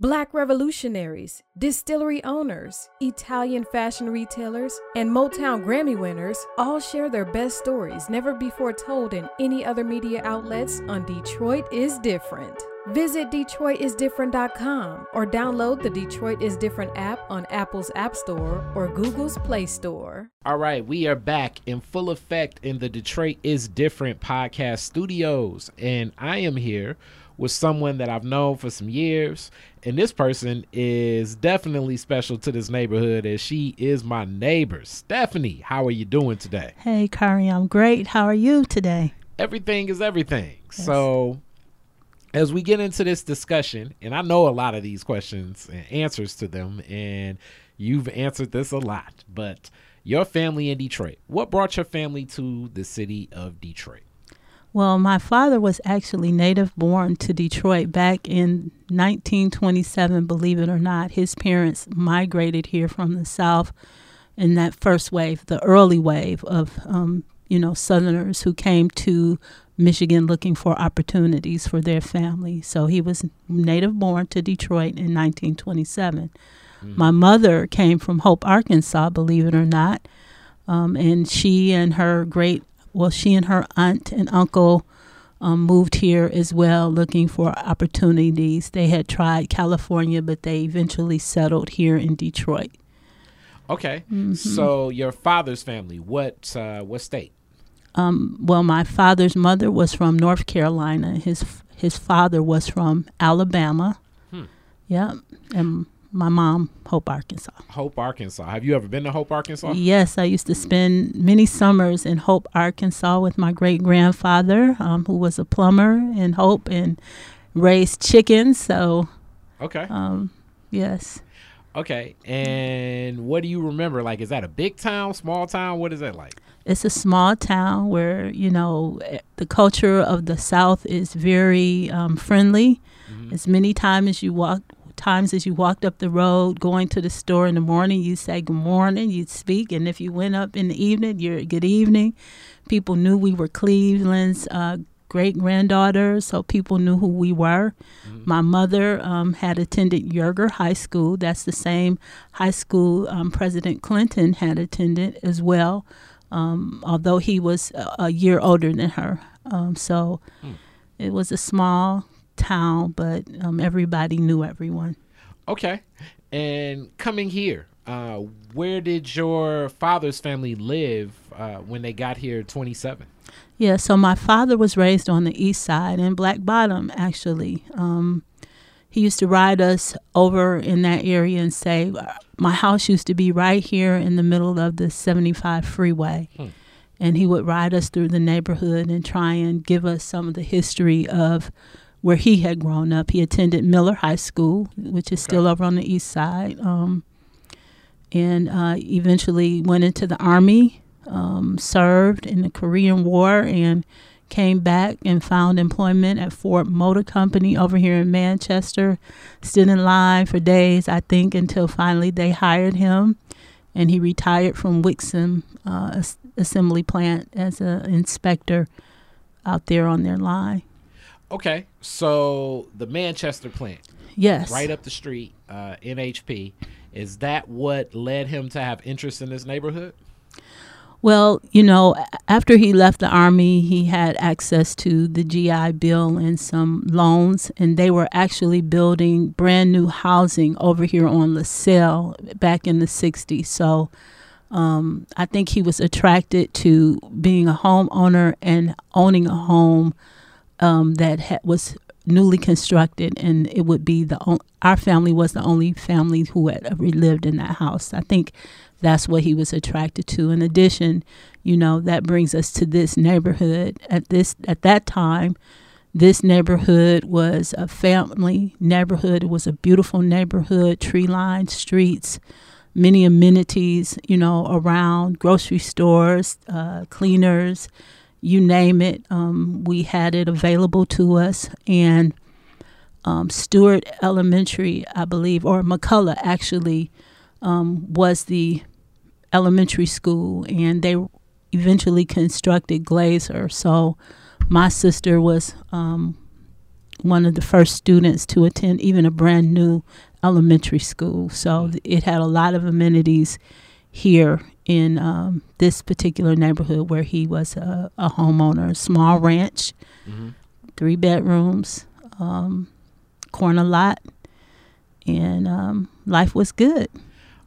Black revolutionaries, distillery owners, Italian fashion retailers, and Motown Grammy winners all share their best stories never before told in any other media outlets on Detroit is Different. Visit DetroitisDifferent.com or download the Detroit is Different app on Apple's App Store or Google's Play Store. All right, we are back in full effect in the Detroit is Different podcast studios, and I am here with someone that I've known for some years. And this person is definitely special to this neighborhood as she is my neighbor. Stephanie, how are you doing today? Hey, Kari, I'm great. How are you today? Everything is everything. Yes. So, as we get into this discussion, and I know a lot of these questions and answers to them, and you've answered this a lot, but your family in Detroit, what brought your family to the city of Detroit? Well, my father was actually native born to Detroit back in 1927, believe it or not. His parents migrated here from the South in that first wave, the early wave of, um, you know, Southerners who came to Michigan looking for opportunities for their family. So he was native born to Detroit in 1927. Mm-hmm. My mother came from Hope, Arkansas, believe it or not. Um, and she and her great well, she and her aunt and uncle um, moved here as well, looking for opportunities. They had tried California, but they eventually settled here in Detroit. Okay, mm-hmm. so your father's family, what uh, what state? Um, well, my father's mother was from North Carolina. His his father was from Alabama. Hmm. Yeah, and my mom, Hope, Arkansas. Hope, Arkansas. Have you ever been to Hope, Arkansas? Yes, I used to spend many summers in Hope, Arkansas with my great grandfather, um, who was a plumber in Hope and raised chickens. So, okay. Um, yes. Okay. And what do you remember? Like, is that a big town, small town? What is that like? It's a small town where, you know, eh, the culture of the South is very um, friendly. Mm-hmm. As many times as you walk times as you walked up the road going to the store in the morning, you say good morning, you'd speak. And if you went up in the evening, you're good evening. People knew we were Cleveland's uh, great granddaughter, so people knew who we were. Mm-hmm. My mother um, had attended Yerger High School. That's the same high school um, President Clinton had attended as well, um, although he was a, a, year older than her. Um, so mm. it was a small town, but um, everybody knew everyone. Okay. And coming here, uh, where did your father's family live uh, when they got here 27? Yeah, so my father was raised on the east side in Black Bottom, actually. Um, he used to ride us over in that area and say, My house used to be right here in the middle of the 75 freeway. Hmm. And he would ride us through the neighborhood and try and give us some of the history of where he had grown up. He attended Miller High School, which is okay. still over on the east side, um, and uh, eventually went into the Army, um, served in the Korean War, and came back and found employment at Ford Motor Company over here in Manchester. Stood in line for days, I think, until finally they hired him, and he retired from Wixom uh, Assembly Plant as an inspector out there on their line. Okay, so the Manchester plant, yes, right up the street, uh, NHP. Is that what led him to have interest in this neighborhood? Well, you know, after he left the army, he had access to the GI Bill and some loans, and they were actually building brand new housing over here on LaSalle back in the 60s. So um, I think he was attracted to being a homeowner and owning a home um, that ha- was newly constructed, and it would be the o- our family was the only family who had ever lived in that house. I think that's what he was attracted to. In addition, you know, that brings us to this neighborhood. At this at that time, this neighborhood was a family neighborhood. It was a beautiful neighborhood, tree-lined streets, many amenities, you know, around grocery stores, uh, cleaners you name it, um, we had it available to us. And um, Stewart Elementary, I believe, or McCullough actually um, was the elementary school, and they eventually constructed Glazer. So my sister was um, one of the first students to attend even a brand new elementary school. So it had a lot of amenities here in um, this particular neighborhood where he was a, a homeowner. Small ranch, Mhm. three bedrooms, um, corner lot, and um, life was good.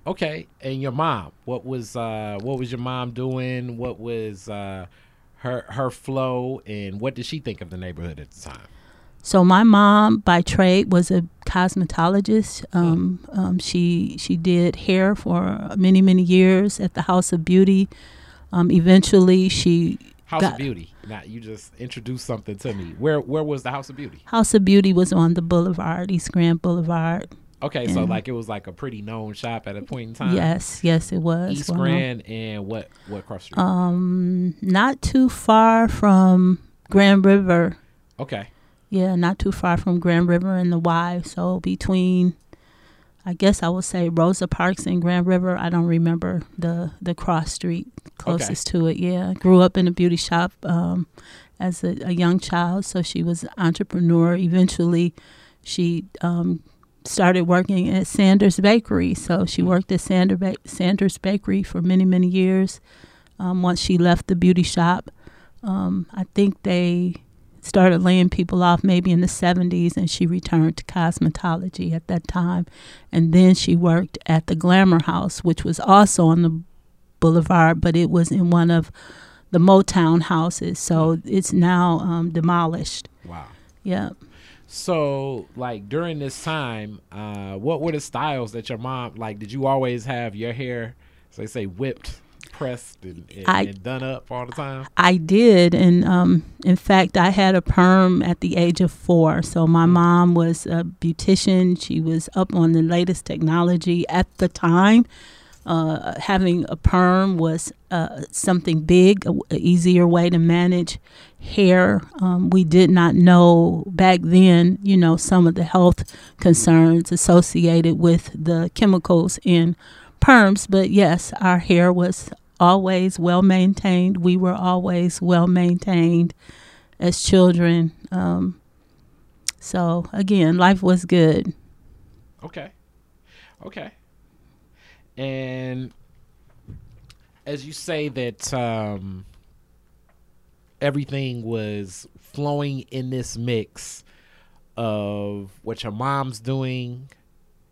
Okay, and your mom, what was uh what was your mom doing? What was uh her her flow and what did she think of the neighborhood at the time? So my mom, by trade, was a cosmetologist. Um, um, she she did hair for many many years at the House of Beauty. Um, eventually, she House Got- of Beauty. Now you just introduced something to me. Where where was the House of Beauty? House of Beauty was on the Boulevard, East Grand Boulevard. Okay, so like it was like a pretty known shop at a point in time. Yes, yes, it was. East Grand and what what cross street? Um, not too far from Grand River. okay. Yeah, not too far from Grand River and the Y. So between, I guess I would say Rosa Parks and Grand River. I don't remember the the cross street closest to it. Yeah, grew up in a beauty shop um, as a, a young child. So she was an entrepreneur. Eventually, she um, started working at Sanders Bakery. So she worked at Sander ba- Sanders Bakery for many many years. Um, once she left the beauty shop, um, I think they started laying people off maybe in the 70s and she returned to cosmetology at that time and then she worked at the glamour house which was also on the boulevard but it was in one of the motown houses so it's now um, demolished Wow. yeah So, like during this time, uh, what were the styles that your mom like? Did you always have your hair, so they say, whipped, pressed, and, and, I- and done up all the time? I did, and um, in fact, I had a perm at the age of four. So my mom was a beautician. She was up on the latest technology at the time. Uh, having a perm was uh, something big, a, a easier way to manage hair. Um, we did not know back then, you know, some of the health concerns associated with the chemicals in perms. But yes, our hair was always well maintained. We were always well maintained as children. Um, so again, life was good. Okay. Okay. And as you say that um, everything was flowing in this mix of what your mom's doing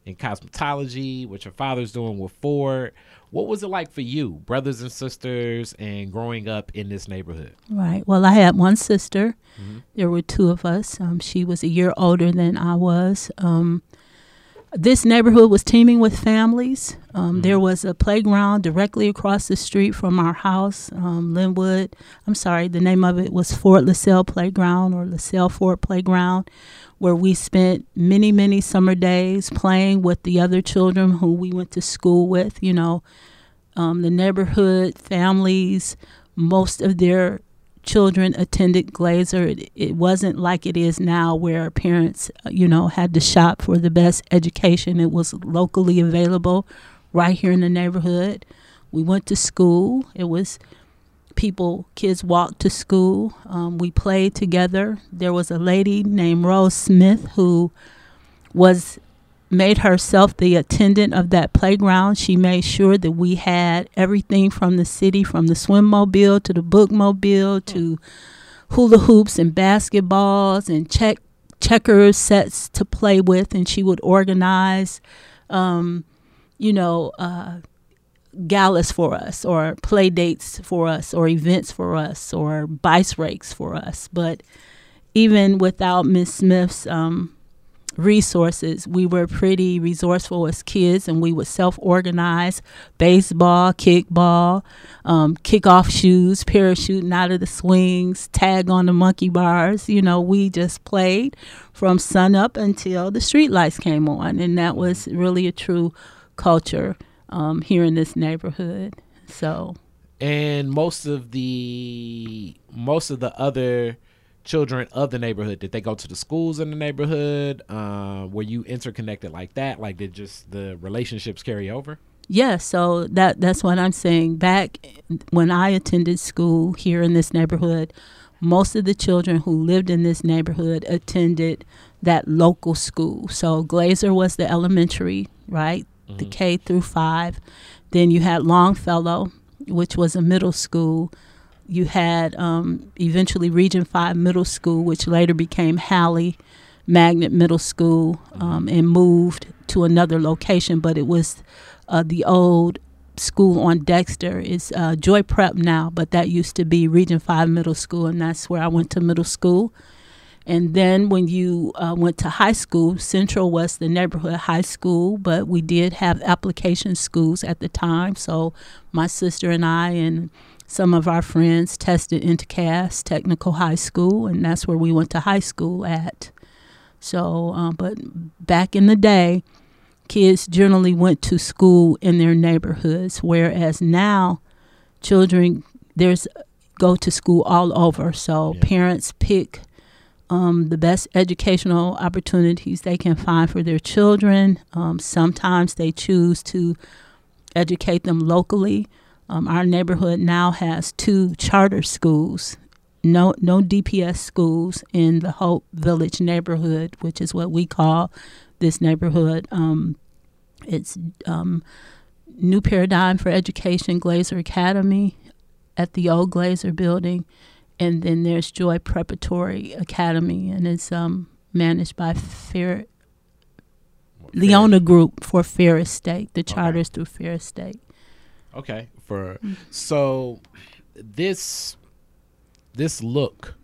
in cosmetology, what your father's doing with Ford. What was it like for you, brothers and sisters, and growing up in this neighborhood? Right. Well, I had one sister. Mhm. There were two of us. Um, she was a year older than I was. Um, this neighborhood was teeming with families. Um, There was a playground directly across the street from our house, um, Linwood. I'm sorry, the name of it was Fort LaSalle Playground or LaSalle Fort Playground, where we spent many, many summer days playing with the other children who we went to school with. You know, um, the neighborhood families, most of their children attended Glazer. It, it wasn't like it is now where parents, uh, you know, had to shop for the best education. It was locally available right here in the neighborhood. We went to school. It was people, kids walked to school. Um, we played together. There was a lady named Rose Smith who was made herself the attendant of that playground. She made sure that we had everything from the city, from the swim mobile to the bookmobile to hula hoops and basketballs and check checkers sets to play with, and she would organize, um, you know, uh, galas for us, or play dates for us, or events for us, or bice rakes for us. But even without Miss Smith's um, resources. We were pretty resourceful as kids, and we would self organize baseball, kickball, um, kick off shoes, parachuting out of the swings, tag on the monkey bars. You know, we just played from sun up until the street lights came on, and that was really a true culture um, here in this neighborhood. So, And most of the most of the other children of the neighborhood did they go to the schools in the neighborhood? Uh, were you interconnected like that? Like did just the relationships carry over? Yeah, so that that's what I'm saying. Back when I attended school here in this neighborhood, most of the children who lived in this neighborhood attended that local school. So Glazer was the elementary, right? Mm-hmm. The K through five. Then you had Longfellow, which was a middle school. You had um, eventually Region 5 Middle School, which later became Halley Magnet Middle School mm-hmm. um, and moved to another location, but it was uh, the old school on Dexter. It's uh, Joy Prep now, but that used to be Region 5 Middle School, and that's where I went to middle school. And then when you uh, went to high school, Central was the neighborhood high school, but we did have application schools at the time. So my sister and I and some of our friends tested into Cass Technical High School, and that's where we went to high school at. So, uh, but back in the day, kids generally went to school in their neighborhoods, whereas now children there's go to school all over. So yeah. parents pick um, the best educational opportunities they can find for their children. Um, sometimes they choose to educate them locally. Um, our neighborhood now has two charter schools no no DPS schools in the Hope Village neighborhood, which is what we call this neighborhood. Um, it's um, New Paradigm for Education Glazer Academy at the old Glazer building, and then there's Joy Preparatory Academy, and it's um, managed by Fair. Leona Group for Ferris State. The charters okay. through Ferris State. Okay, for mm-hmm. so this this look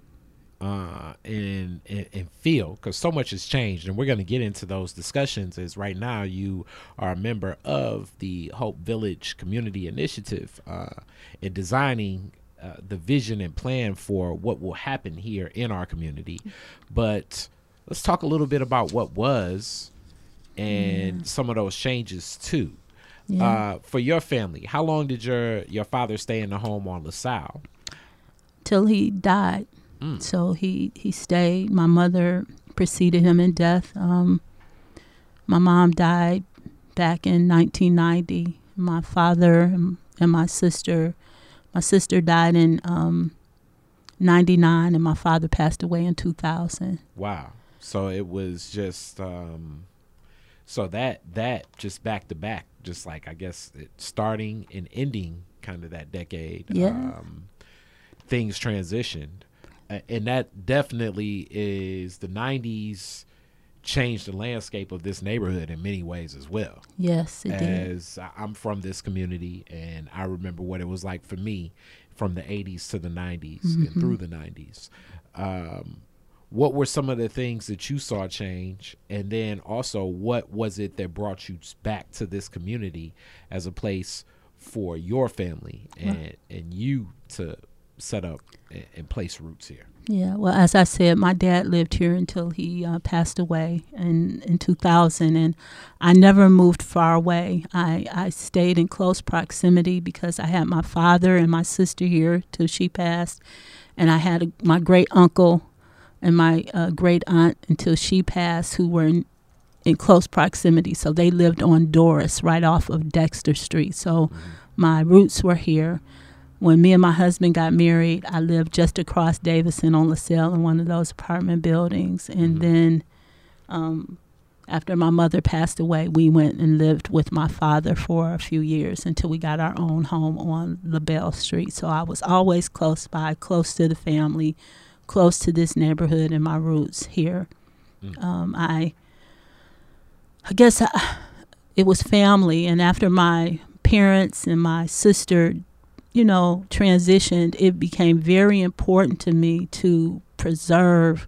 uh, and, and, and feel because so much has changed and we're going to get into those discussions is right now you are a member of the hope village community initiative uh, in designing uh, the vision and plan for what will happen here in our community but let's talk a little bit about what was and yeah. some of those changes too yeah. Uh, for your family how long did your your father stay in the home on lasalle till he died. Mm. So he he stayed. My mother preceded him in death. Um, my mom died back in 1990. My father and my sister, my sister died in um, 99, and my father passed away in 2000. Wow. So it was just um, so that that just back to back, just like I guess it, starting and ending kind of that decade. Yeah. Um, things transitioned. and that definitely is the 90s changed the landscape of this neighborhood in many ways as well. Yes, it as did. I'm from this community and I remember what it was like for me from the 80s to the 90s mm-hmm. and through the 90s. Um, what were some of the things that you saw change and then also what was it that brought you back to this community as a place for your family and and you to set up and place roots here. Yeah, well, as I said, my dad lived here until he uh, passed away in, in 2000, and I never moved far away. I, I stayed in close proximity because I had my father and my sister here till she passed, and I had a, my great uncle and my uh, great aunt until she passed, who were in, in, close proximity. So they lived on Doris, right off of Dexter Street. So mm-hmm. my roots were here when me and my husband got married, I lived just across Davison on LaSalle in one of those apartment buildings. And mm-hmm. then um, after my mother passed away, we went and lived with my father for a few years until we got our own home on LaBelle Street. So I was always close by, close to the family, close to this neighborhood and my roots here. Mm. Um, I, I guess I, it was family. And after my parents and my sister you know, transitioned, it became very important to me to preserve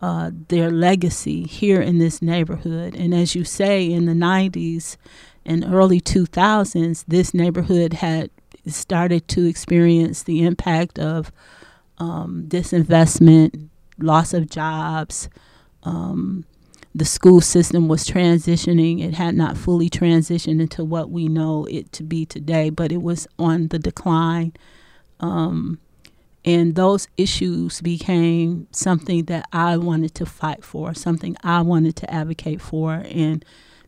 uh, their legacy here in this neighborhood. And as you say, in the 90s and early 2000s, this neighborhood had started to experience the impact of um, disinvestment, loss of jobs, um, the school system was transitioning. It had not fully transitioned into what we know it to be today, but it was on the decline. Um, and those issues became something that I wanted to fight for, something I wanted to advocate for, and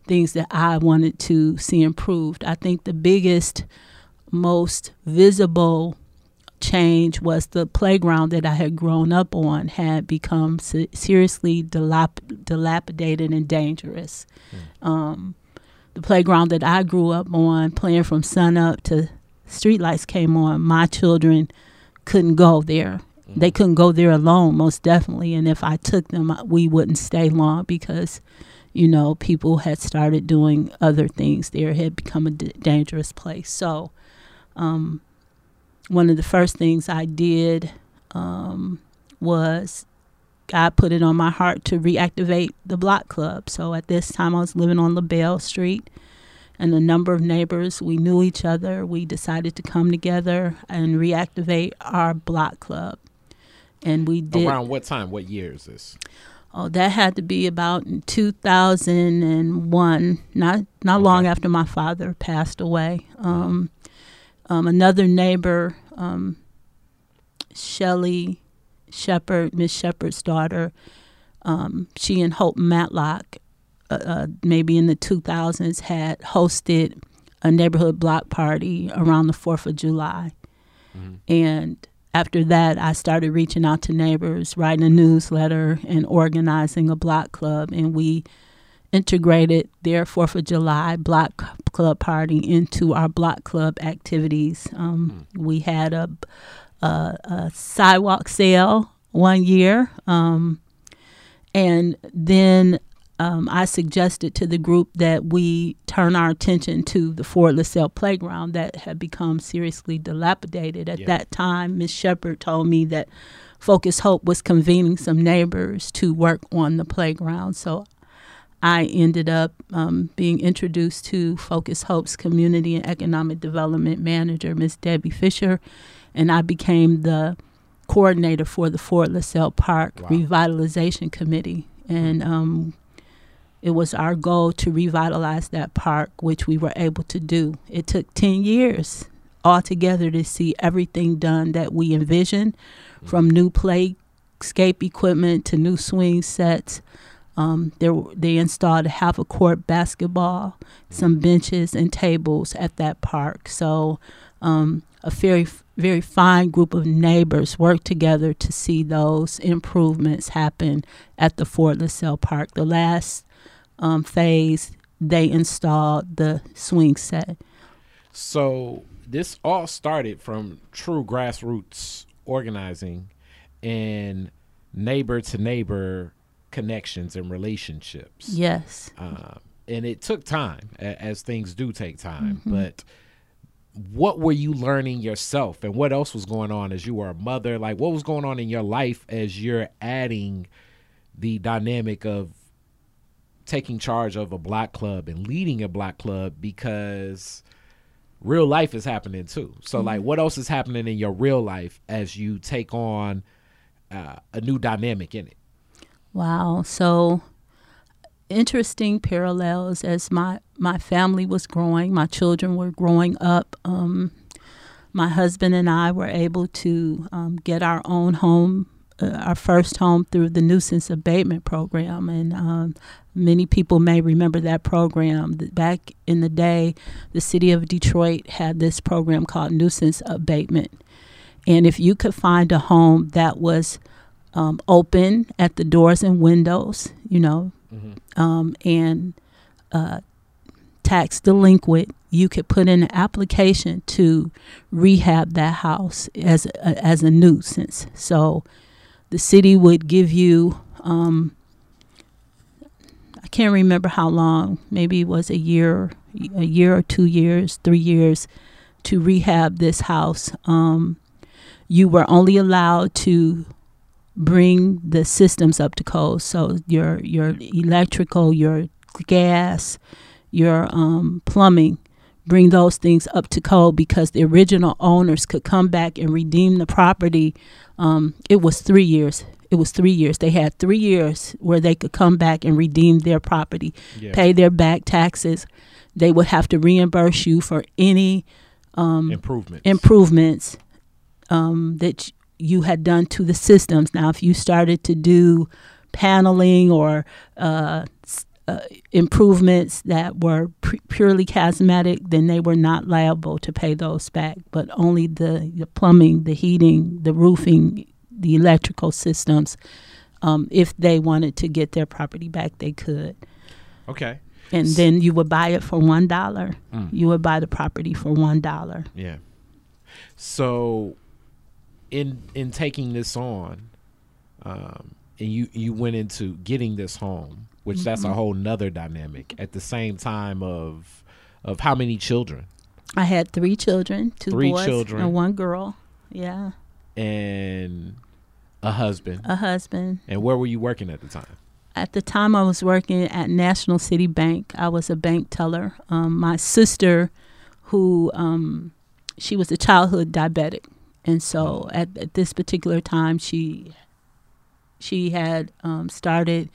things that I wanted to see improved. I think the biggest, most visible change was the playground that I had grown up on had become se- seriously dilap- dilapidated and dangerous. Mm. Um, the playground that I grew up on, playing from sun up to streetlights came on, my children couldn't go there. Mm. They couldn't go there alone, most definitely. And if I took them, we wouldn't stay long because, you know, people had started doing other things there. It had become a d- dangerous place. So, um, one of the first things I did um, was God put it on my heart to reactivate the block club. So at this time, I was living on LaBelle Street, and a number of neighbors, we knew each other. We decided to come together and reactivate our block club. And we did. Around what time? What year is this? Oh, that had to be about in 2001, not not okay. long after my father passed away. Um, um, another neighbor, um, Shelly Shepard, Miss Shepard's daughter, um, she and Hope Matlock, uh, uh, maybe in the 2000s, had hosted a neighborhood block party around the 4th of July. Mm-hmm. And after that, I started reaching out to neighbors, writing a newsletter, and organizing a block club. And we integrated their Fourth of July block club party into our block club activities. Um, mm. We had a, a, a, sidewalk sale one year, um, and then um, I suggested to the group that we turn our attention to the Fort LaSalle playground that had become seriously dilapidated. At yeah. that time, Ms. Shepard told me that Focus Hope was convening some neighbors to work on the playground. So I ended up um, being introduced to Focus Hope's Community and Economic Development Manager, Ms. Debbie Fisher, and I became the coordinator for the Fort LaSalle Park wow. Revitalization Committee. And um, it was our goal to revitalize that park, which we were able to do. It took 10 years altogether to see everything done that we envisioned mm-hmm. from new playscape equipment to new swing sets um, they they installed half a court basketball, some benches and tables at that park. So um, a very very fine group of neighbors worked together to see those improvements happen at the Fort LaSalle Park. The last um, phase, they installed the swing set. So this all started from true grassroots organizing and neighbor to neighbor connections and relationships. Yes. Um, and it took time, as things do take time. Mm-hmm. But what were you learning yourself, and what else was going on as you were a mother? Like, what was going on in your life as you're adding the dynamic of taking charge of a black club and leading a black club because real life is happening too. So, mm-hmm. like, what else is happening in your real life as you take on uh, a new dynamic in it? Wow. So interesting parallels as my my family was growing, my children were growing up. Um, my husband and I were able to um, get our own home, uh, our first home through the nuisance abatement program, and um, many people may remember that program. Back in the day, the city of Detroit had this program called nuisance abatement, and if you could find a home that was um, open at the doors and windows, you know, mm-hmm. um, and uh, tax delinquent, you could put in an application to rehab that house as a, as a nuisance. So the city would give you, um, I can't remember how long, maybe it was a year, a year or two years, three years to rehab this house. Um, you were only allowed to bring the systems up to code. So your your electrical, your gas, your um, plumbing, bring those things up to code because the original owners could come back and redeem the property. Um, it was three years. It was three years. They had three years where they could come back and redeem their property, yeah. pay their back taxes. They would have to reimburse you for any um, improvements. Improvements um, that you had done to the systems. Now, if you started to do paneling or uh, uh, improvements that were purely cosmetic, then they were not liable to pay those back. But only the, the plumbing, the heating, the roofing, the electrical systems, um, if they wanted to get their property back, they could. Okay. And then you would buy it for one dollar. Mm. You would buy the property for one dollar. Yeah. So, in in taking this on, um, and you you went into getting this home, which mm-hmm. that's a mm-hmm. whole nother dynamic. At the same time of of how many children? I had three children, two three boys children. and one girl. Yeah. And a husband. A husband. And where were you working at the time? At the time, I was working at National City Bank. I was a bank teller. Um, my sister, who um, she was a childhood diabetic, and so at, at this particular time, she she had um, started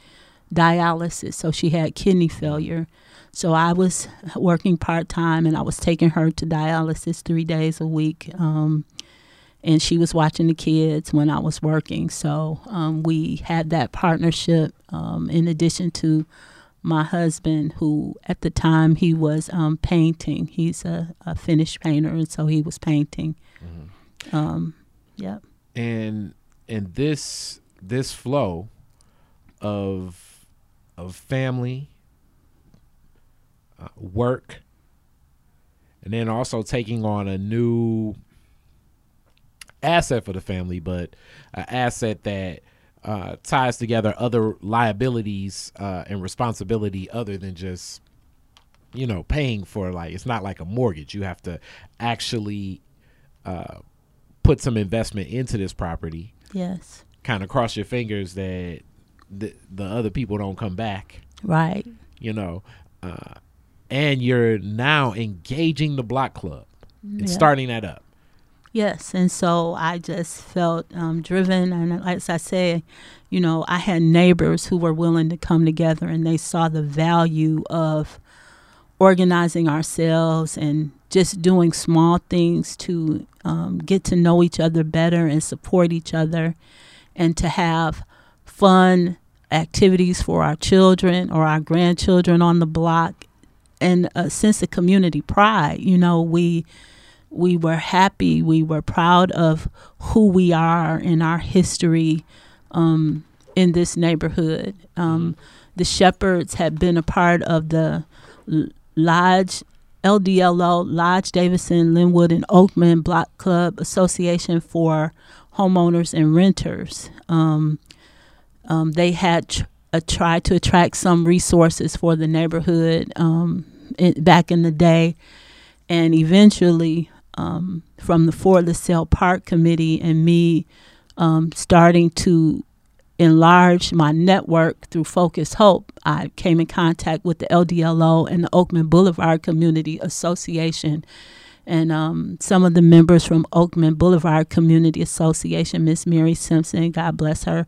dialysis, so she had kidney failure. So I was working part time, and I was taking her to dialysis three days a week. Um, and she was watching the kids when I was working. So um, we had that partnership. Um, in addition to my husband, who at the time he was um, painting. He's a, a, finished painter, and so he was painting. Um, yep. And and this this flow of of family, uh, work, and then also taking on a new asset for the family, but an asset that uh, ties together other liabilities uh, and responsibility other than just you know paying for like it's not like a mortgage. You have to actually uh, put some investment into this property. Yes. Kind of cross your fingers that the the other people don't come back. Right. You know, uh, and you're now engaging the block club and yeah. starting that up. Yes, and so I just felt um, driven, and as I say, you know, I had neighbors who were willing to come together, and they saw the value of organizing ourselves and just doing small things to um, get to know each other better and support each other, and to have fun activities for our children or our grandchildren on the block, and a sense of community pride. You know, we we were happy, we were proud of who we are in our history um, in this neighborhood. Um, the Shepards had been a part of the Lodge, LDLO, Lodge Davison, Linwood, and Oakman Block Club Association for homeowners and renters. Um, um they had tr- uh, tried to attract some resources for the neighborhood um, in, back in the day, and eventually um, from the Fort LaSalle Park Committee and me um, starting to enlarge my network through Focus Hope, I came in contact with the LDLO and the Oakman Boulevard Community Association. And um, some of the members from Oakman Boulevard Community Association, Miss Mary Simpson, God bless her,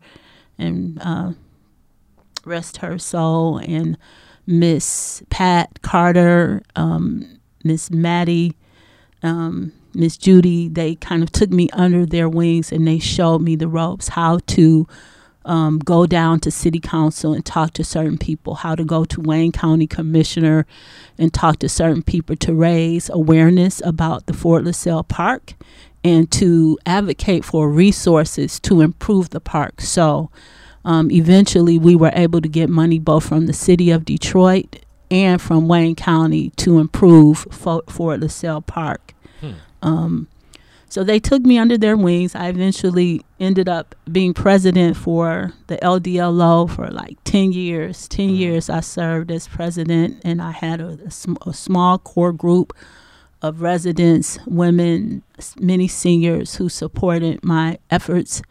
and uh, rest her soul, and Miss Pat Carter, um, Miss Maddie um, Miss Judy, they kind of took me under their wings and they showed me the ropes, how to um, go down to city council and talk to certain people, how to go to Wayne County Commissioner and talk to certain people to raise awareness about the Fort LaSalle Park and to advocate for resources to improve the park. So um, eventually we were able to get money both from the city of Detroit and from Wayne County to improve Fort, Fort LaSalle Park. Hmm. Um, so they took me under their wings. I eventually ended up being president for the LDLO for like 10 years. 10 mm-hmm. years I served as president, and I had a, a, sm- a small core group of residents, women, many seniors who supported my efforts.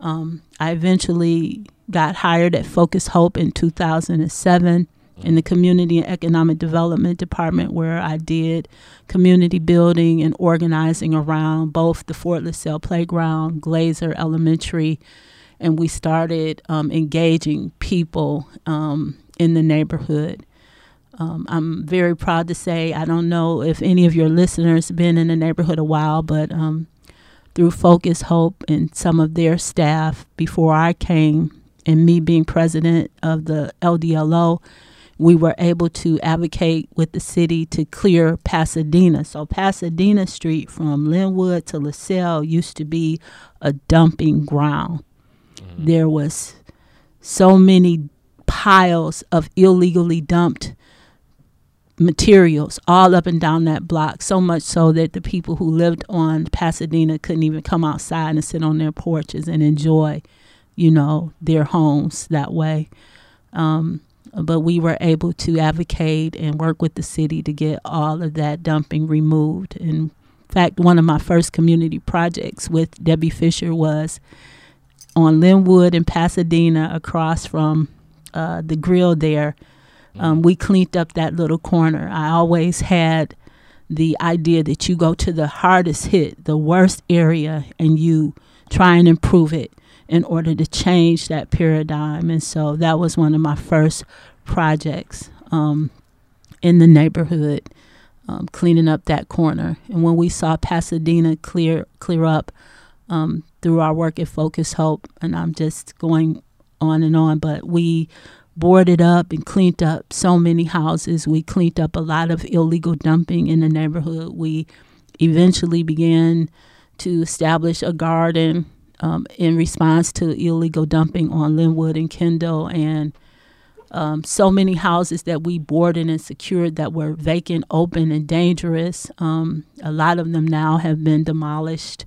Um, I eventually got hired at Focus Hope in 2007 in the Community and Economic Development Department, where I did community building and organizing around both the Fort LaSalle Playground, Glazer Elementary, and we started um, engaging people um, in the neighborhood. Um, I'm very proud to say I don't know if any of your listeners been in the neighborhood a while, but um, through Focus Hope and some of their staff before I came, and me being president of the LDLO, we were able to advocate with the city to clear Pasadena. So Pasadena Street from Linwood to LaSalle used to be a dumping ground. Mm-hmm. There was so many piles of illegally dumped materials all up and down that block, so much so that the people who lived on Pasadena couldn't even come outside and sit on their porches and enjoy, you know, their homes that way. Um, but we were able to advocate and work with the city to get all of that dumping removed. In fact, one of my first community projects with Debbie Fisher was on Linwood in Pasadena, across from uh, the grill there. Um, we cleaned up that little corner. I always had the idea that you go to the hardest hit, the worst area, and you try and improve it in order to change that paradigm. And so that was one of my first projects um, in the neighborhood, um, cleaning up that corner. And when we saw Pasadena clear clear up um, through our work at Focus Hope, and I'm just going on and on, but we boarded up and cleaned up so many houses. We cleaned up a lot of illegal dumping in the neighborhood. We eventually began to establish a garden um, in response to illegal dumping on Linwood and Kendall, and um, so many houses that we boarded and secured that were vacant, open, and dangerous. Um, a lot of them now have been demolished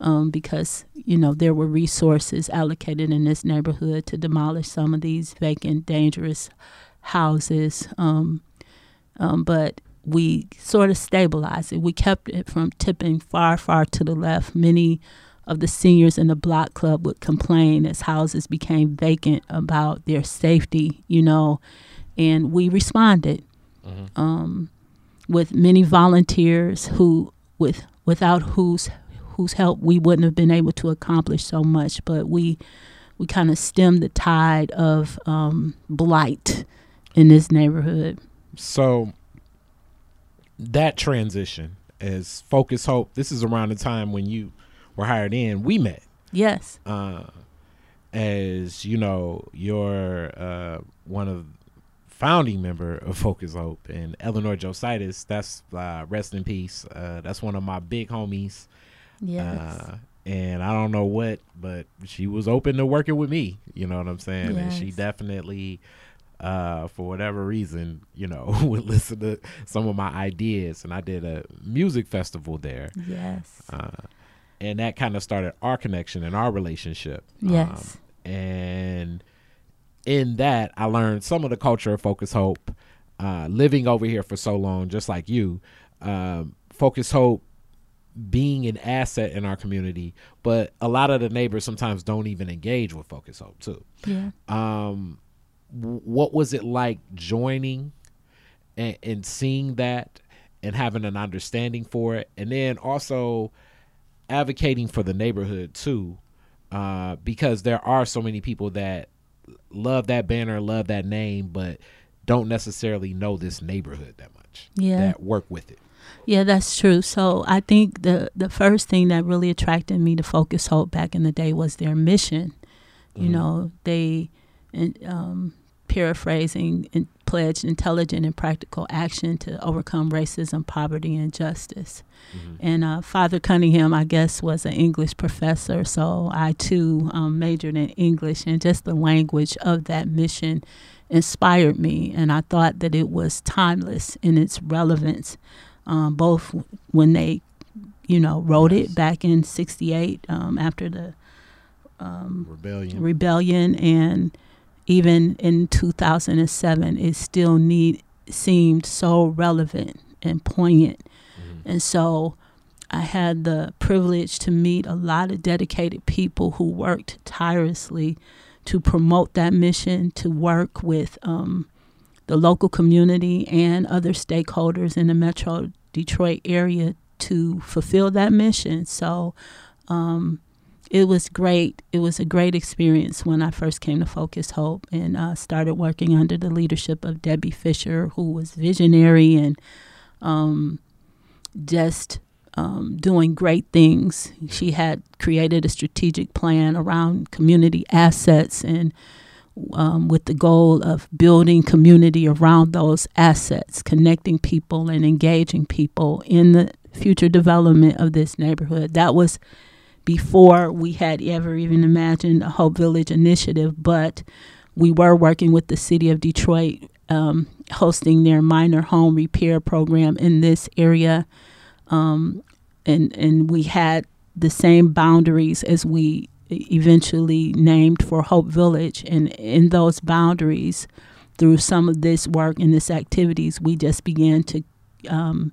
um, because you know there were resources allocated in this neighborhood to demolish some of these vacant, dangerous houses. Um, um, but we sort of stabilized it. We kept it from tipping far, far to the left. Many of the seniors in the block club would complain as houses became vacant about their safety, you know, and we responded mm-hmm. um, with many volunteers who, with without whose whose help we wouldn't have been able to accomplish so much. But we we kind of stemmed the tide of um, blight in this neighborhood. So that transition as Focus Hope. This is around the time when you were hired in, we met. Yes. Uh, as you know, you're uh, one of founding member of Focus Hope and Eleanor Josaitis. That's uh, rest in peace. Uh, that's one of my big homies. Yes. Uh, and I don't know what, but she was open to working with me. You know what I'm saying? Yes. And she definitely, uh, for whatever reason, you know, would listen to some of my ideas. And I did a music festival there. Yes. Uh, and that kind of started our connection and our relationship. Yes. Um, and in that, I learned some of the culture of Focus Hope. Uh, living over here for so long, just like you, um, Focus Hope being an asset in our community, but a lot of the neighbors sometimes don't even engage with Focus Hope too. Yeah. Um, what was it like joining and, and seeing that and having an understanding for it, and then also advocating for the neighborhood too, uh, because there are so many people that love that banner, love that name, but don't necessarily know this neighborhood that much. Yeah, that work with it. Yeah, that's true. So I think the the first thing that really attracted me to Focus Hope back in the day was their mission. You mm-hmm. know, they and um, paraphrasing and pledged intelligent and practical action to overcome racism, poverty, and justice. Mm-hmm. And uh, Father Cunningham, I guess, was an English professor, so I too um, majored in English, and just the language of that mission inspired me, and I thought that it was timeless in its relevance, um, both when they, you know, wrote it back in '68 um, after the um, rebellion, rebellion, and even in 2007, it still need seemed so relevant and poignant. Mm-hmm. And so I had the privilege to meet a lot of dedicated people who worked tirelessly to promote that mission, to work with um, the local community and other stakeholders in the Metro Detroit area to fulfill that mission. So um, it was great. It was a great experience when I first came to Focus Hope and uh, started working under the leadership of Debbie Fisher, who was visionary and um, just um, doing great things. She had created a strategic plan around community assets, and um, with the goal of building community around those assets, connecting people and engaging people in the future development of this neighborhood. That was before we had ever even imagined a Hope Village initiative, but we were working with the city of Detroit, um, hosting their minor home repair program in this area. Um, and, and we had the same boundaries as we eventually named for Hope Village. And in those boundaries, through some of this work and this activities, we just began to um,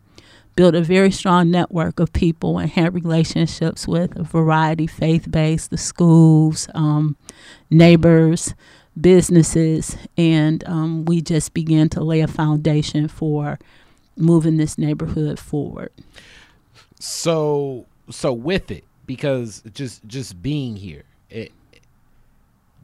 build a very strong network of people and had relationships with a variety, faith based, the schools, um, neighbors, businesses, and um, we just began to lay a foundation for moving this neighborhood forward. So, so with it, because just just being here, it,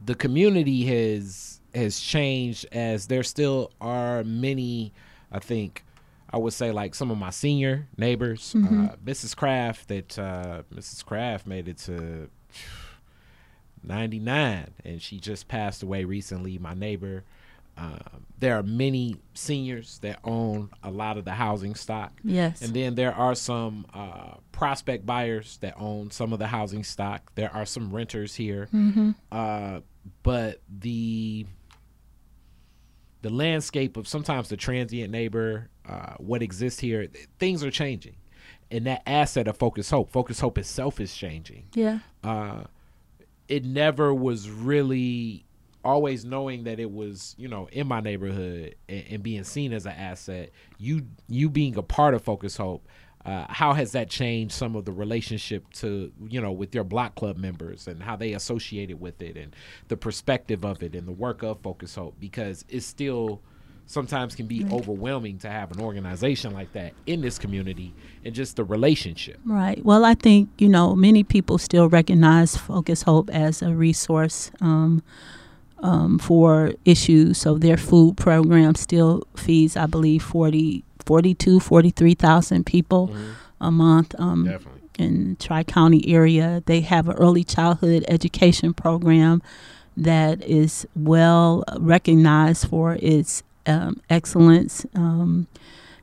the community has has changed as there still are many, I think, I would say like some of my senior neighbors, mm-hmm. uh, Mrs. Kraft, that uh, Mrs. Kraft made it to 99 and she just passed away recently. My neighbor, um, there are many seniors that own a lot of the housing stock. Yes. And then there are some uh, prospect buyers that own some of the housing stock. There are some renters here. Mm-hmm. Uh, but the the landscape of sometimes the transient neighbor, uh, what exists here, things are changing. And that asset of Focus Hope, Focus Hope itself is changing. Yeah. Uh, it never was really always knowing that it was you know in my neighborhood and, and, being seen as an asset you you being a part of focus hope uh, how has that changed some of the relationship to you know with your block club members and how they associated with it and the perspective of it and the work of focus hope because it's still sometimes can be right. overwhelming to have an organization like that in this community and just the relationship. Right. Well, I think, you know, many people still recognize Focus Hope as a resource um, um, for issues. So their food program still feeds, I believe, 40, 42, 43,000 people mm-hmm. a month. Um, Definitely. In Tri County area, they have an early childhood education program that is well recognized for its um, excellence. Um,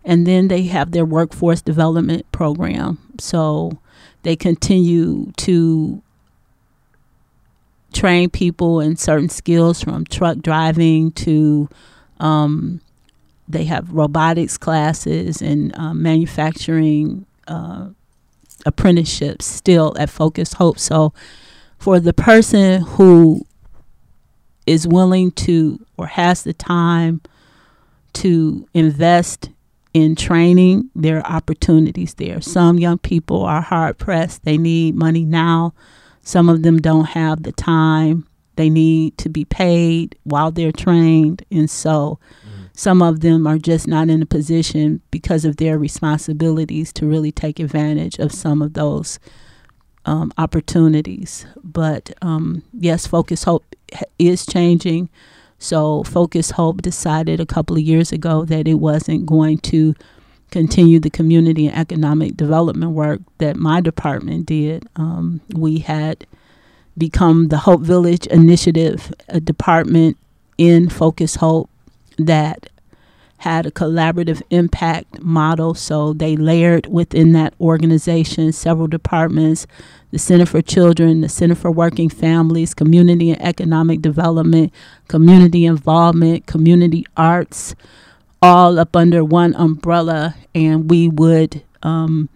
and then they have their workforce development program. So they continue to train people in certain skills from truck driving to um, they have robotics classes and uh, manufacturing uh, apprenticeships still at Focus Hope. So for the person who is willing to or has the time to invest in training, there are opportunities there. Some young people are hard pressed, they need money now. Some of them don't have the time. They need to be paid while they're trained. And so mm-hmm. some of them are just not in a position because of their responsibilities to really take advantage of some of those um, opportunities. But um, yes, Focus Hope is changing. So Focus Hope decided a couple of years ago that it wasn't going to continue the community and economic development work that my department did. Um, we had become the Hope Village Initiative, a department in Focus Hope that had a collaborative impact model. So they layered within that organization several departments the Center for Children, the Center for Working Families, Community and Economic Development, Community Involvement, Community Arts, all up under one umbrella. And we would, um,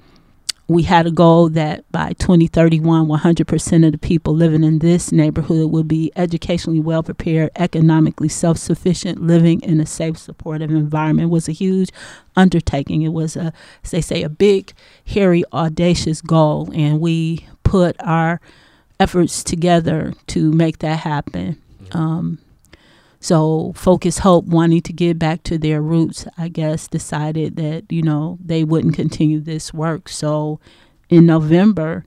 we had a goal that by 2031, 100% of the people living in this neighborhood will be educationally well prepared, economically self sufficient, living in a safe, supportive environment. It was a huge undertaking. It was a, as they say, a big, hairy, audacious goal. And we put our efforts together to make that happen. Um, so Focus Hope, wanting to get back to their roots, I guess, decided that you know they wouldn't continue this work. So in November,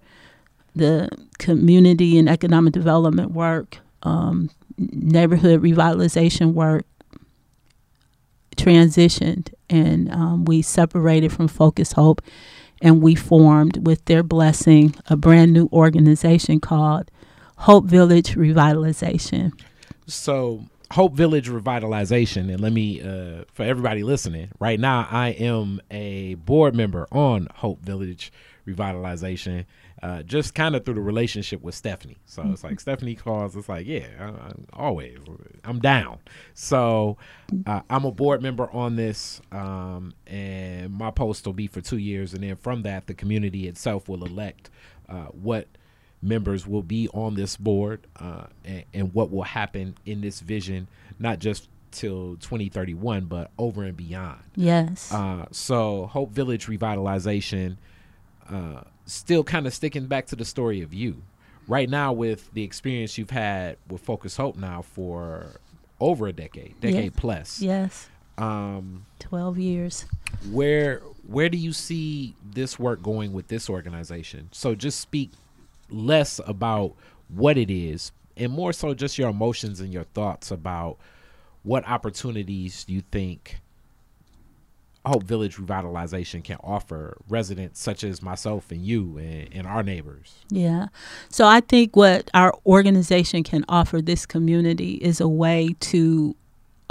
the community and economic development work, um, neighborhood revitalization work transitioned, and um, we separated from Focus Hope and we formed, with their blessing, a brand new organization called Hope Village Revitalization. So Hope Village revitalization, and let me uh, for everybody listening right now, I am a board member on Hope Village revitalization. Uh, just kind of through the relationship with Stephanie. So it's like Stephanie calls. It's like, yeah, I, I, always, I'm down. So uh, I'm a board member on this, um, and my post will be for two years, and then from that, the community itself will elect uh, what members will be on this board uh, and, and, what will happen in this vision, not just till 2031, but over and beyond. Yes. Uh, so Hope Village revitalization, uh, still kind of sticking back to the story of you. Right now, with the experience you've had with Focus Hope now for over a decade, decade yes. plus. Yes. Um, 12 years. Where where do you see this work going with this organization? So just speak less about what it is and more so just your emotions and your thoughts about what opportunities you think Hope Village Revitalization can offer residents such as myself and you and, and, our neighbors. Yeah. So I think what our organization can offer this community is a way to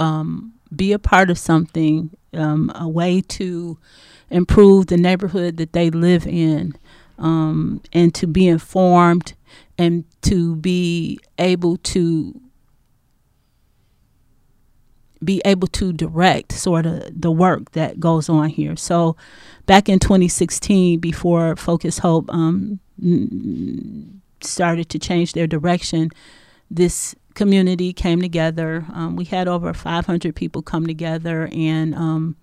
um, be a part of something, um, a way to improve the neighborhood that they live in um, and to be informed and to be able to be able to direct sort of the work that goes on here. So, back in 2016, before Focus Hope um, started to change their direction, this community came together. Um, we had over 500 people come together and um,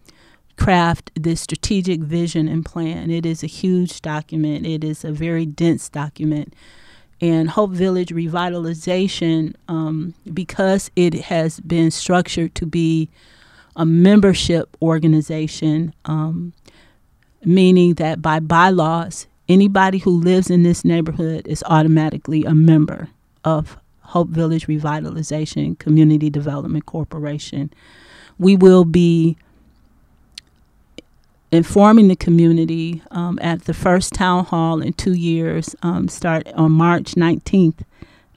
craft this strategic vision and plan. It is a huge document, it is a very dense document. And Hope Village Revitalization, um, because it has been structured to be a membership organization, um, meaning that by bylaws, anybody who lives in this neighborhood is automatically a member of Hope Village Revitalization Community Development Corporation. We will be informing the community um, at the first town hall in two years, um, start on March 19th,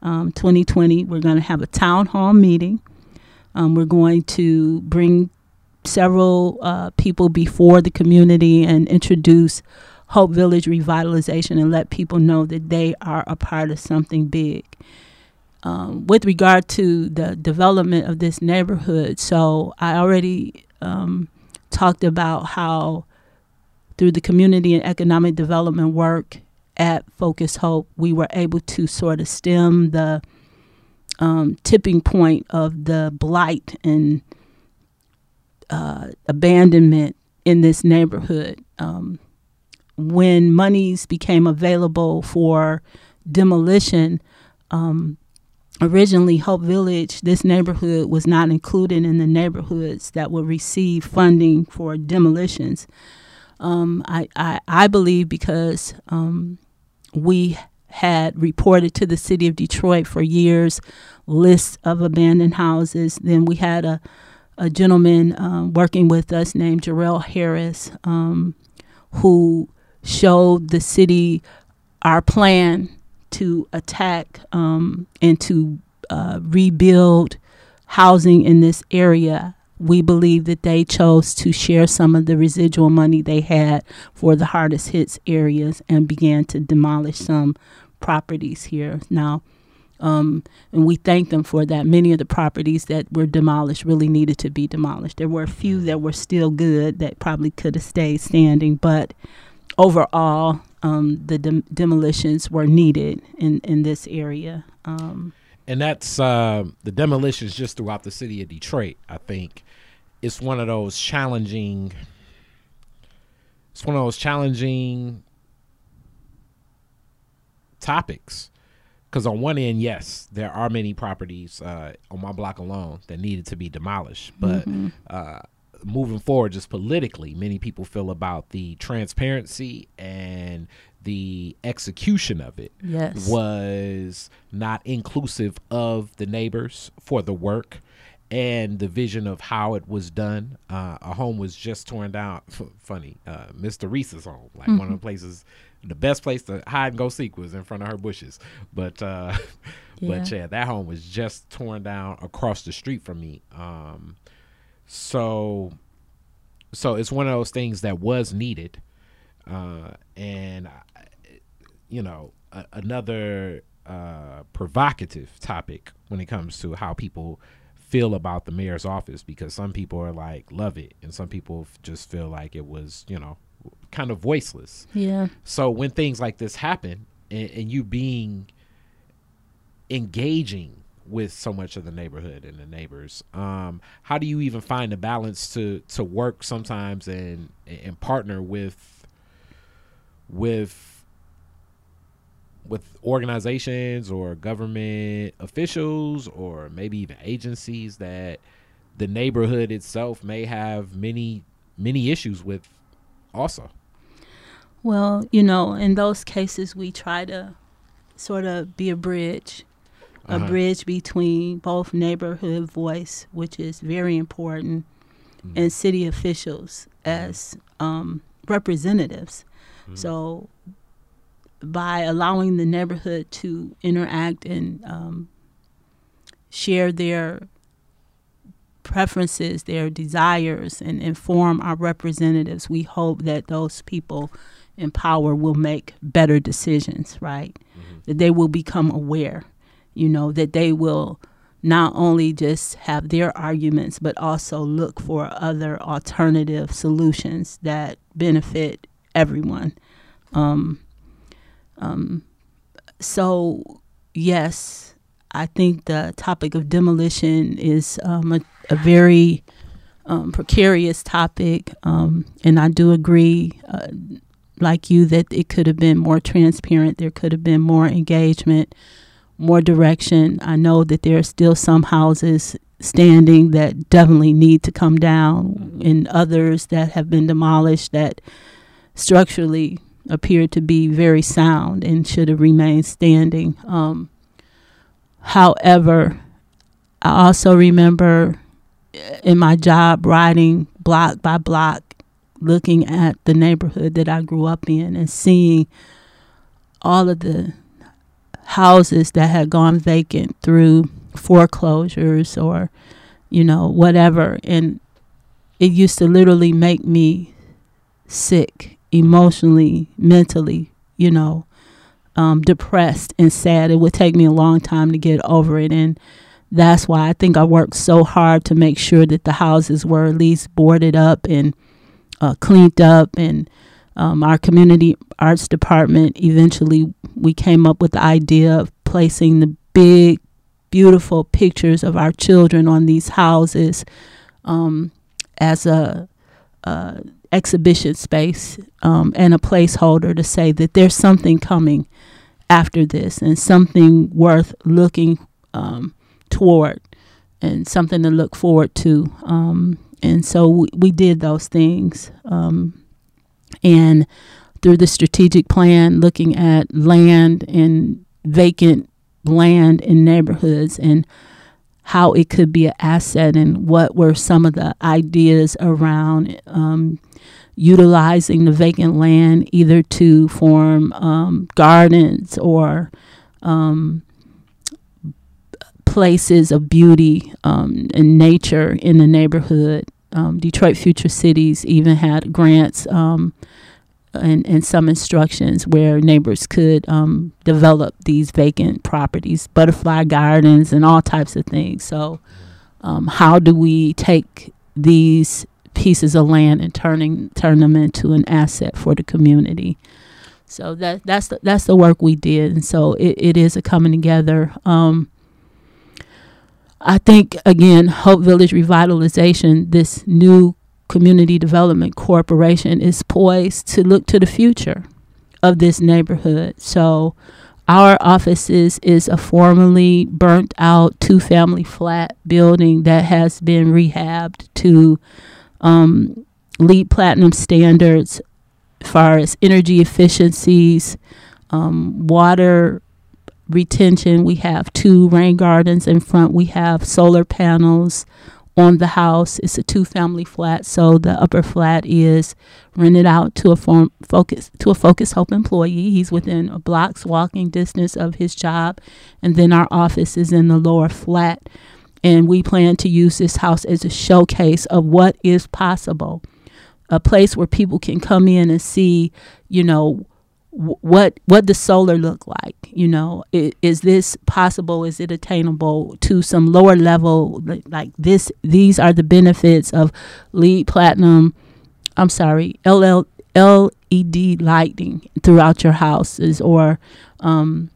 um, 2020. We're going to have a town hall meeting. Um, we're going to bring several uh, people before the community and introduce Hope Village Revitalization and let people know that they are a part of something big. Um, with regard to the development of this neighborhood, so I already um, talked about how through the community and economic development work at Focus Hope, we were able to sort of stem the um, tipping point of the blight and uh, abandonment in this neighborhood. Um, when monies became available for demolition, um, originally Hope Village, this neighborhood was not included in the neighborhoods that would receive funding for demolitions. Um, I, I, I believe because um, we had reported to the city of Detroit for years lists of abandoned houses. Then we had a, a gentleman um, working with us named Jarrell Harris um, who showed the city our plan to attack um, and to uh, rebuild housing in this area. We believe that they chose to share some of the residual money they had for the hardest hits areas and began to demolish some properties here. Now, um, and we thank them for that. Many of the properties that were demolished really needed to be demolished. There were a few that were still good that probably could have stayed standing, but overall, um, the de- demolitions were needed in, in this area. Um, and that's uh, the demolitions just throughout the city of Detroit. I think it's one of those challenging. It's one of those challenging topics because on one end, yes, there are many properties uh, on my block alone that needed to be demolished, but mm-hmm. uh, moving forward, just politically, many people feel about the transparency and the execution of it yes. was not inclusive of the neighbors for the work and the vision of how it was done. Uh, a home was just torn down. funny, uh, Mr. Reese's home, like mm-hmm. one of the mm-hmm. places, the best place to hide and go seek was in front of her bushes. But uh, yeah. but yeah, that home was just torn down across the street from me. Um, so so it's one of those things that was needed, uh, and you know a- another uh, provocative topic when it comes to how people feel about the mayor's office because some people are like love it and some people just feel like it was you know kind of voiceless. Yeah. So when things like this happen and, and you being engaging with so much of the neighborhood and the neighbors. Um, how do you even find a balance to to work sometimes and and partner with with with organizations or government officials or maybe even agencies that the neighborhood itself may have many many issues with also? Well you know in those cases we try to sort of be a bridge uh-huh. a bridge between both neighborhood voice which is very important mm-hmm. and city officials mm-hmm. as um, representatives mm-hmm. so by allowing the neighborhood to interact and um, share their preferences, their desires, and inform our representatives, we hope that those people in power will make better decisions, right? Mm-hmm. That they will become aware, you know, that they will not only just have their arguments, but also look for other alternative solutions that benefit everyone. Um, um, so, yes, I think the topic of demolition is um, a, a, very um, precarious topic, um, and I do agree, uh, like you, that it could have been more transparent. There could have been more engagement, more direction. I know that there are still some houses standing that definitely need to come down, and others that have been demolished that structurally appear to be very sound and should have remained standing. Um, however, I also remember in my job riding block by block, looking at the neighborhood that I grew up in and seeing all of the houses that had gone vacant through foreclosures or, you know, whatever. And it used to literally make me sick emotionally, mentally, you know, um, depressed and sad. It would take me a long time to get over it. And that's why I think I worked so hard to make sure that the houses were at least boarded up and uh, cleaned up. And um, our community arts department eventually we came up with the idea of placing the big, beautiful pictures of our children on these houses um, as a, a exhibition space um, and a placeholder to say that there's something coming after this and something worth looking um, toward and something to look forward to. Um, and so we, we, did those things. Um, and through the strategic plan, looking at land and vacant land in neighborhoods and how it could be an asset and what were some of the ideas around um, utilizing the vacant land either to form um, gardens or um, places of beauty um, and nature in the neighborhood. Um, Detroit Future Cities even had grants um, and, and some instructions where neighbors could um, develop these vacant properties, butterfly gardens, and all types of things. So, how do we take these pieces of land and turning turn them into an asset for the community. So that that's the, that's the work we did, and so it, it is a coming together. Um, I think again, Hope Village Revitalization, this new community development corporation, is poised to look to the future of this neighborhood. So our offices is a formerly burnt out two family flat building that has been rehabbed to um, LEED platinum standards as far as energy efficiencies, um, water retention. We have two rain gardens in front. We have solar panels on the house. It's a two family flat, so the upper flat is rented out to a form, focus to a Focus Hope employee. He's within a block's walking distance of his job, and then our office is in the lower flat. And we plan to use this house as a showcase of what is possible, a place where people can come in and see, you know, what what does solar look like you know? Is, is, this possible? Is it attainable to some lower level like, this these are the benefits of LEED platinum i'm sorry ll led lighting throughout your houses or um,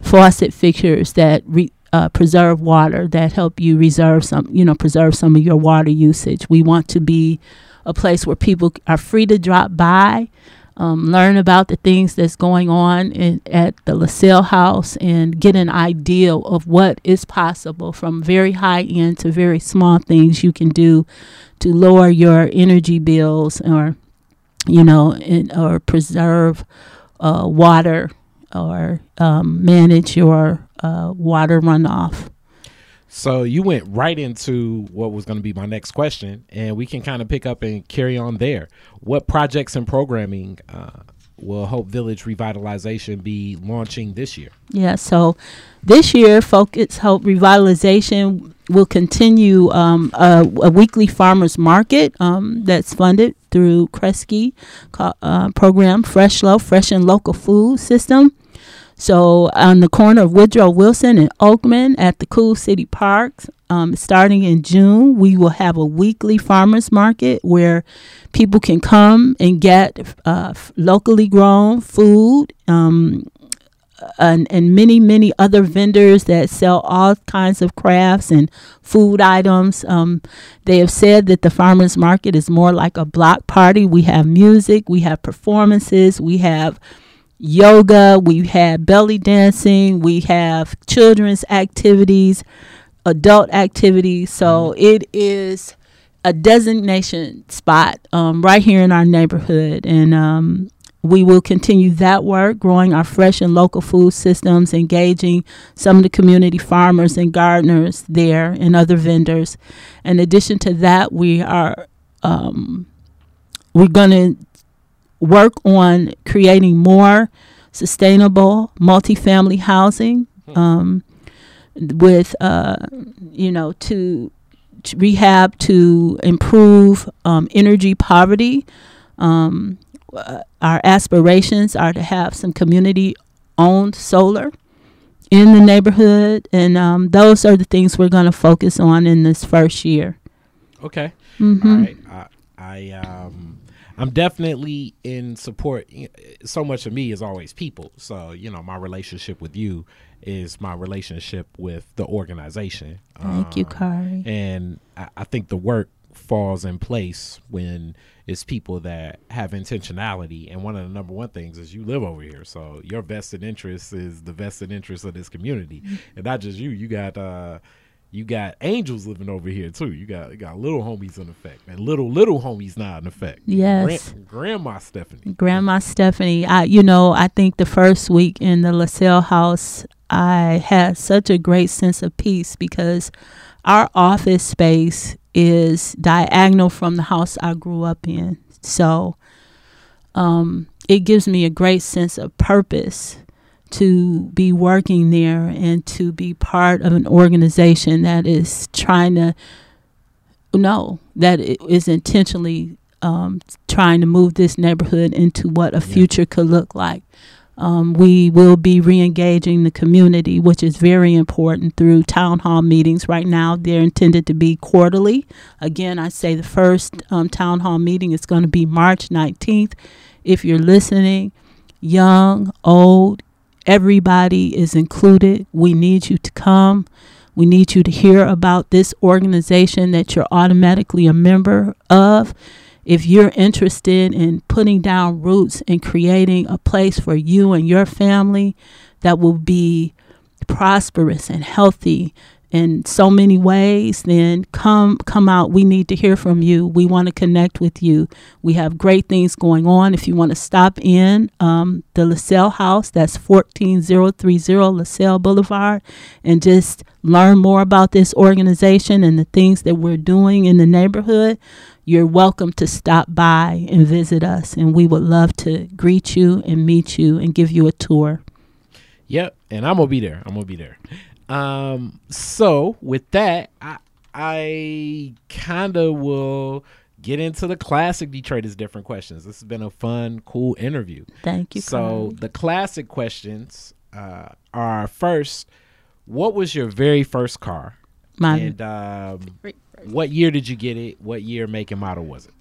faucet fixtures that re, uh, preserve water that help you reserve some you know preserve some of your water usage. We want to be a place where people are free to drop by um, learn about the things that's going on in, at the LaSalle House and get an idea of what is possible from very high end to very small things you can do to lower your energy bills or, you know, in, or preserve uh, water or um, manage your uh, water runoff. So you went right into what was going to be my next question, and we can kind of pick up and carry on there. What projects and programming uh, will Hope Village Revitalization be launching this year? Yeah, so this year, Focus Hope Revitalization will continue um, a, a, weekly farmers market um, that's funded through Kresge uh, program, Fresh Low, Fresh and Local Food System. So on the corner of Woodrow Wilson and Oakman at the Cool City Parks, um, starting in June, we will have a weekly farmers market where people can come and get uh, locally grown food. Um, and, and many, many other vendors that sell all kinds of crafts and food items. Um, they have said that the farmers market is more like a block party. We have music, we have performances, we have yoga, we have belly dancing, we have children's activities, adult activities. So mm-hmm. it is a designation spot um, right here in our neighborhood. And um, we will continue that work, growing our fresh and local food systems, engaging some of the community farmers and gardeners there and other vendors. In addition to that, we are um, we're going to work on creating more sustainable multifamily housing hmm. um, with, uh, you know, to, to, rehab to improve um, energy poverty. Um, uh, our aspirations are to have some community owned solar in the neighborhood, and um, those are the things we're going to focus on in this first year. Okay. Mm-hmm. All right. I, I um I'm definitely in support. So much of me is always people. So you know, my relationship with you is my relationship with the organization. Thank um, you, Kari. And I, I think the work falls in place when it's people that have intentionality. And one of the number one things is you live over here, so your vested interest is the vested interest of this community, mm-hmm. and not just you. You got. uh you got angels living over here too. You got you got little homies in effect, and little little homies not in effect. Yes, Grand, Grandma Stephanie. Grandma Stephanie. I you know I think the first week in the LaSalle house, I had such a great sense of peace because our office space is diagonal from the house I grew up in. So, um, it gives me a great sense of purpose to be working there and to be part of an organization that is trying to know that is intentionally um, trying to move this neighborhood into what a yeah. future could look like. Um, we will be re-engaging the community, which is very important through town hall meetings. Right now, they're intended to be quarterly. Again, I say the first um, town hall meeting is going to be March 19th. If you're listening, young, old, Everybody is included. We need you to come. We need you to hear about this organization that you're automatically a member of. If you're interested in putting down roots and creating a place for you and your family that will be prosperous and healthy in so many ways, then come come out. We need to hear from you. We want to connect with you. We have great things going on. If you want to stop in um, the LaSalle House, that's 14030 LaSalle Boulevard, and just learn more about this organization and the things that we're doing in the neighborhood, you're welcome to stop by and visit us. And we would love to greet you and meet you and give you a tour. Yep, and I'm gonna be there. I'm gonna be there. Um, so with that, I I kind of will get into the classic Detroiters different questions. This has been a fun, cool interview. Thank you. So Carly. the classic questions uh, are first, what was your very first car? My and um, what year did you get it? What year, make, and model was it?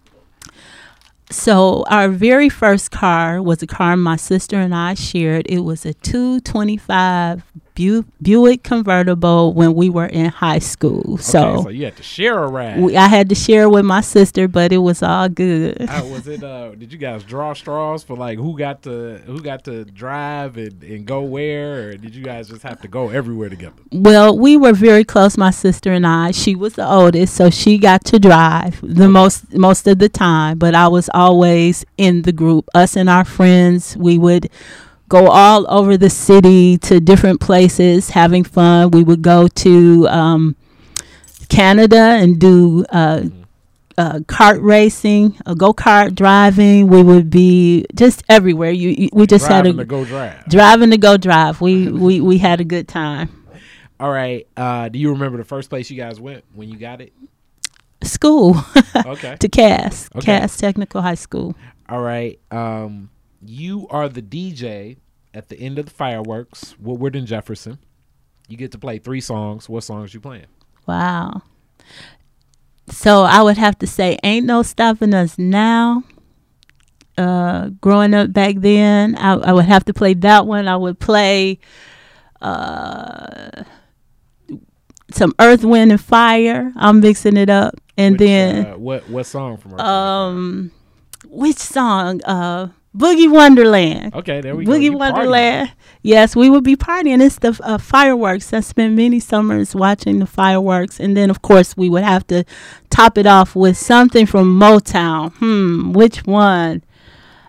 So our very first car was a car my sister and I shared. It was a 225 Bu- Buick convertible when we were in high school. Okay, So, so you had to share a ride. we, I had to share with my sister, but it was all good. How was it? Uh, did you guys draw straws for like who got to who got to drive and, and go where, or did you guys just have to go everywhere together? Well, we were very close, my sister and I. She was the oldest, so she got to drive the most most of the time, but I was always in the group. Us and our friends, we would go all over the city to different places having fun. We would go to um, Canada and do uh, uh, kart racing, uh, go kart driving. We would be just everywhere. You, you we just Driving had to a go drive. driving to go drive. We we we had a good time. All right. Uh, do you remember the first place you guys went when you got it? School. Okay. to Cass, Okay. Cass Technical High School. All right. Um, you are the DJ at the end of the fireworks, Woodward and Jefferson. You get to play three songs. What songs you playing? Wow. So I would have to say, ain't no stopping us now. Uh, growing up back then, I, I would have to play that one. I would play uh, some Earth, Wind, and Fire. I'm mixing it up, and Which, then uh, what what song from? Earth, Wind um, which song? Uh, Boogie Wonderland. Okay, there we go. Boogie You partying. Wonderland. Yes, we would be partying. It's the uh, fireworks. I spent many summers watching the fireworks, and then of course we would have to top it off with something from Motown. Hmm, which one?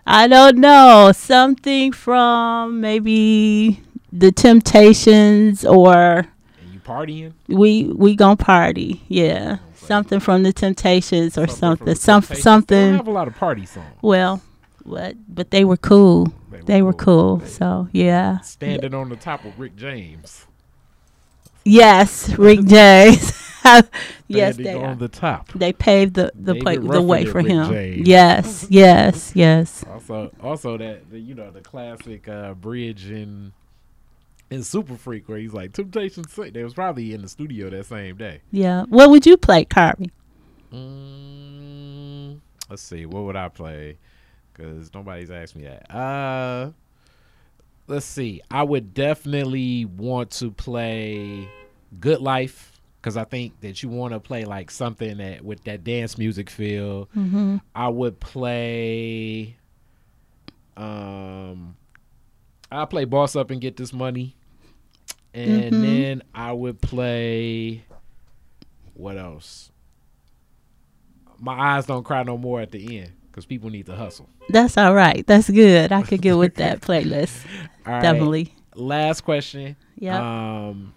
I don't know. Something from maybe the Temptations, or And you partying? we we gonna party. Yeah, something from the Temptations or something. the Some. They don't have a lot of party songs. Well, what? But they were cool. They were They were cool. cool. So yeah. Standing on the top of Rick James. Yes, Rick James. yes, Standing they on are. the top. They paved the the, the way for Rick him. James. Yes, yes, yes. Also, also that the, you know the classic uh, bridge in in Super Freak where he's like Temptation Six. They was probably in the studio that same day. Yeah. What would you play, Carly? Mm, let's see, what would I play? Because nobody's asked me that. Uh, let's see. I would definitely want to play Good Life because I think that you want to play like something that with that dance music feel. Mm-hmm. I would play. Um, I play Boss Up and Get This Money, and Mhm. then I would play. What else? My eyes don't cry no more at the end because people need to hustle. That's all right. That's good. I could get with that playlist. Right. Definitely. Last question. Yeah. Um.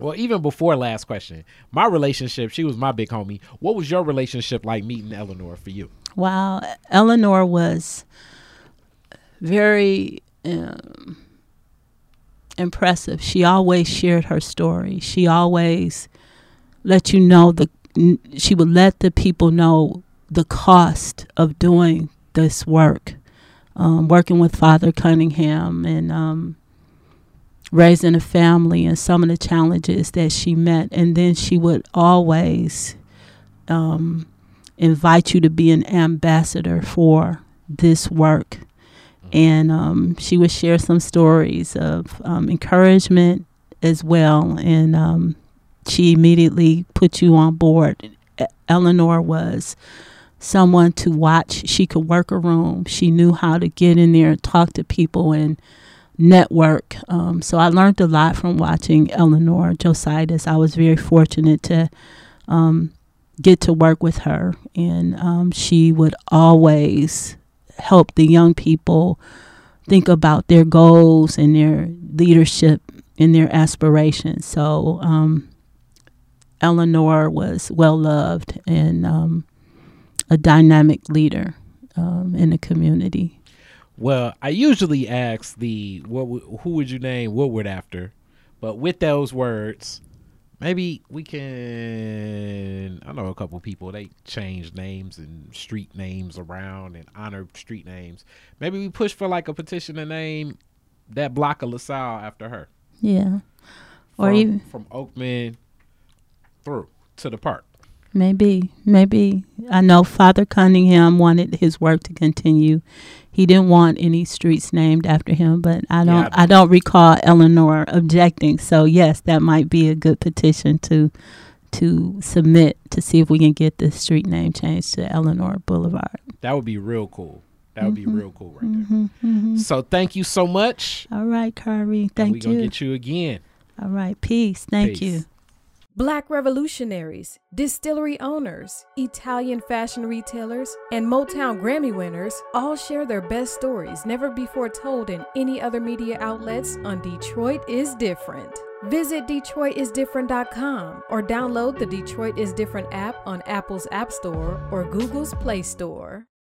Well, even before last question, my relationship, she was my big homie. What was your relationship like meeting Eleanor for you? Wow. Eleanor was very um, impressive. She always shared her story. She always let you know the. She would let the people know the cost of doing this work, um, working with Father Cunningham and um, raising a family and some of the challenges that she met. And then she would always um, invite you to be an ambassador for this work. And um, she would share some stories of um, encouragement as well. And um, she immediately put you on board. Eleanor was someone to watch. She could work a room. She knew how to get in there and talk to people and network. Um, so I learned a lot from watching Eleanor Josaitis. I was very fortunate to um, get to work with her, and um, she would always help the young people think about their goals and their leadership and their aspirations. So um, Eleanor was well loved and um, a dynamic leader um, in the community. Well, I usually ask the what w- who would you name Woodward after, but with those words, maybe we can. I know a couple people they change names and street names around and honor street names. Maybe we push for like a petition to name that block of LaSalle after her. Yeah, or from, even from Oakman through to the park. Maybe maybe I know Father Cunningham wanted his work to continue. He didn't want any streets named after him, but I don't Yeah, I don't recall Eleanor objecting. So yes, that might be a good petition to to submit to see if we can get the street name changed to Eleanor Boulevard. That would be real cool. That would be Mhm. real cool right there. hmm hmm So thank you so much. All right, Curry. and you. We're gonna get you again. All right, peace. Thank Peace. you. Black revolutionaries, distillery owners, Italian fashion retailers, and Motown Grammy winners all share their best stories never before told in any other media outlets on Detroit is Different. Visit DetroitisDifferent.com or download the Detroit is Different app on Apple's App Store or Google's Play Store.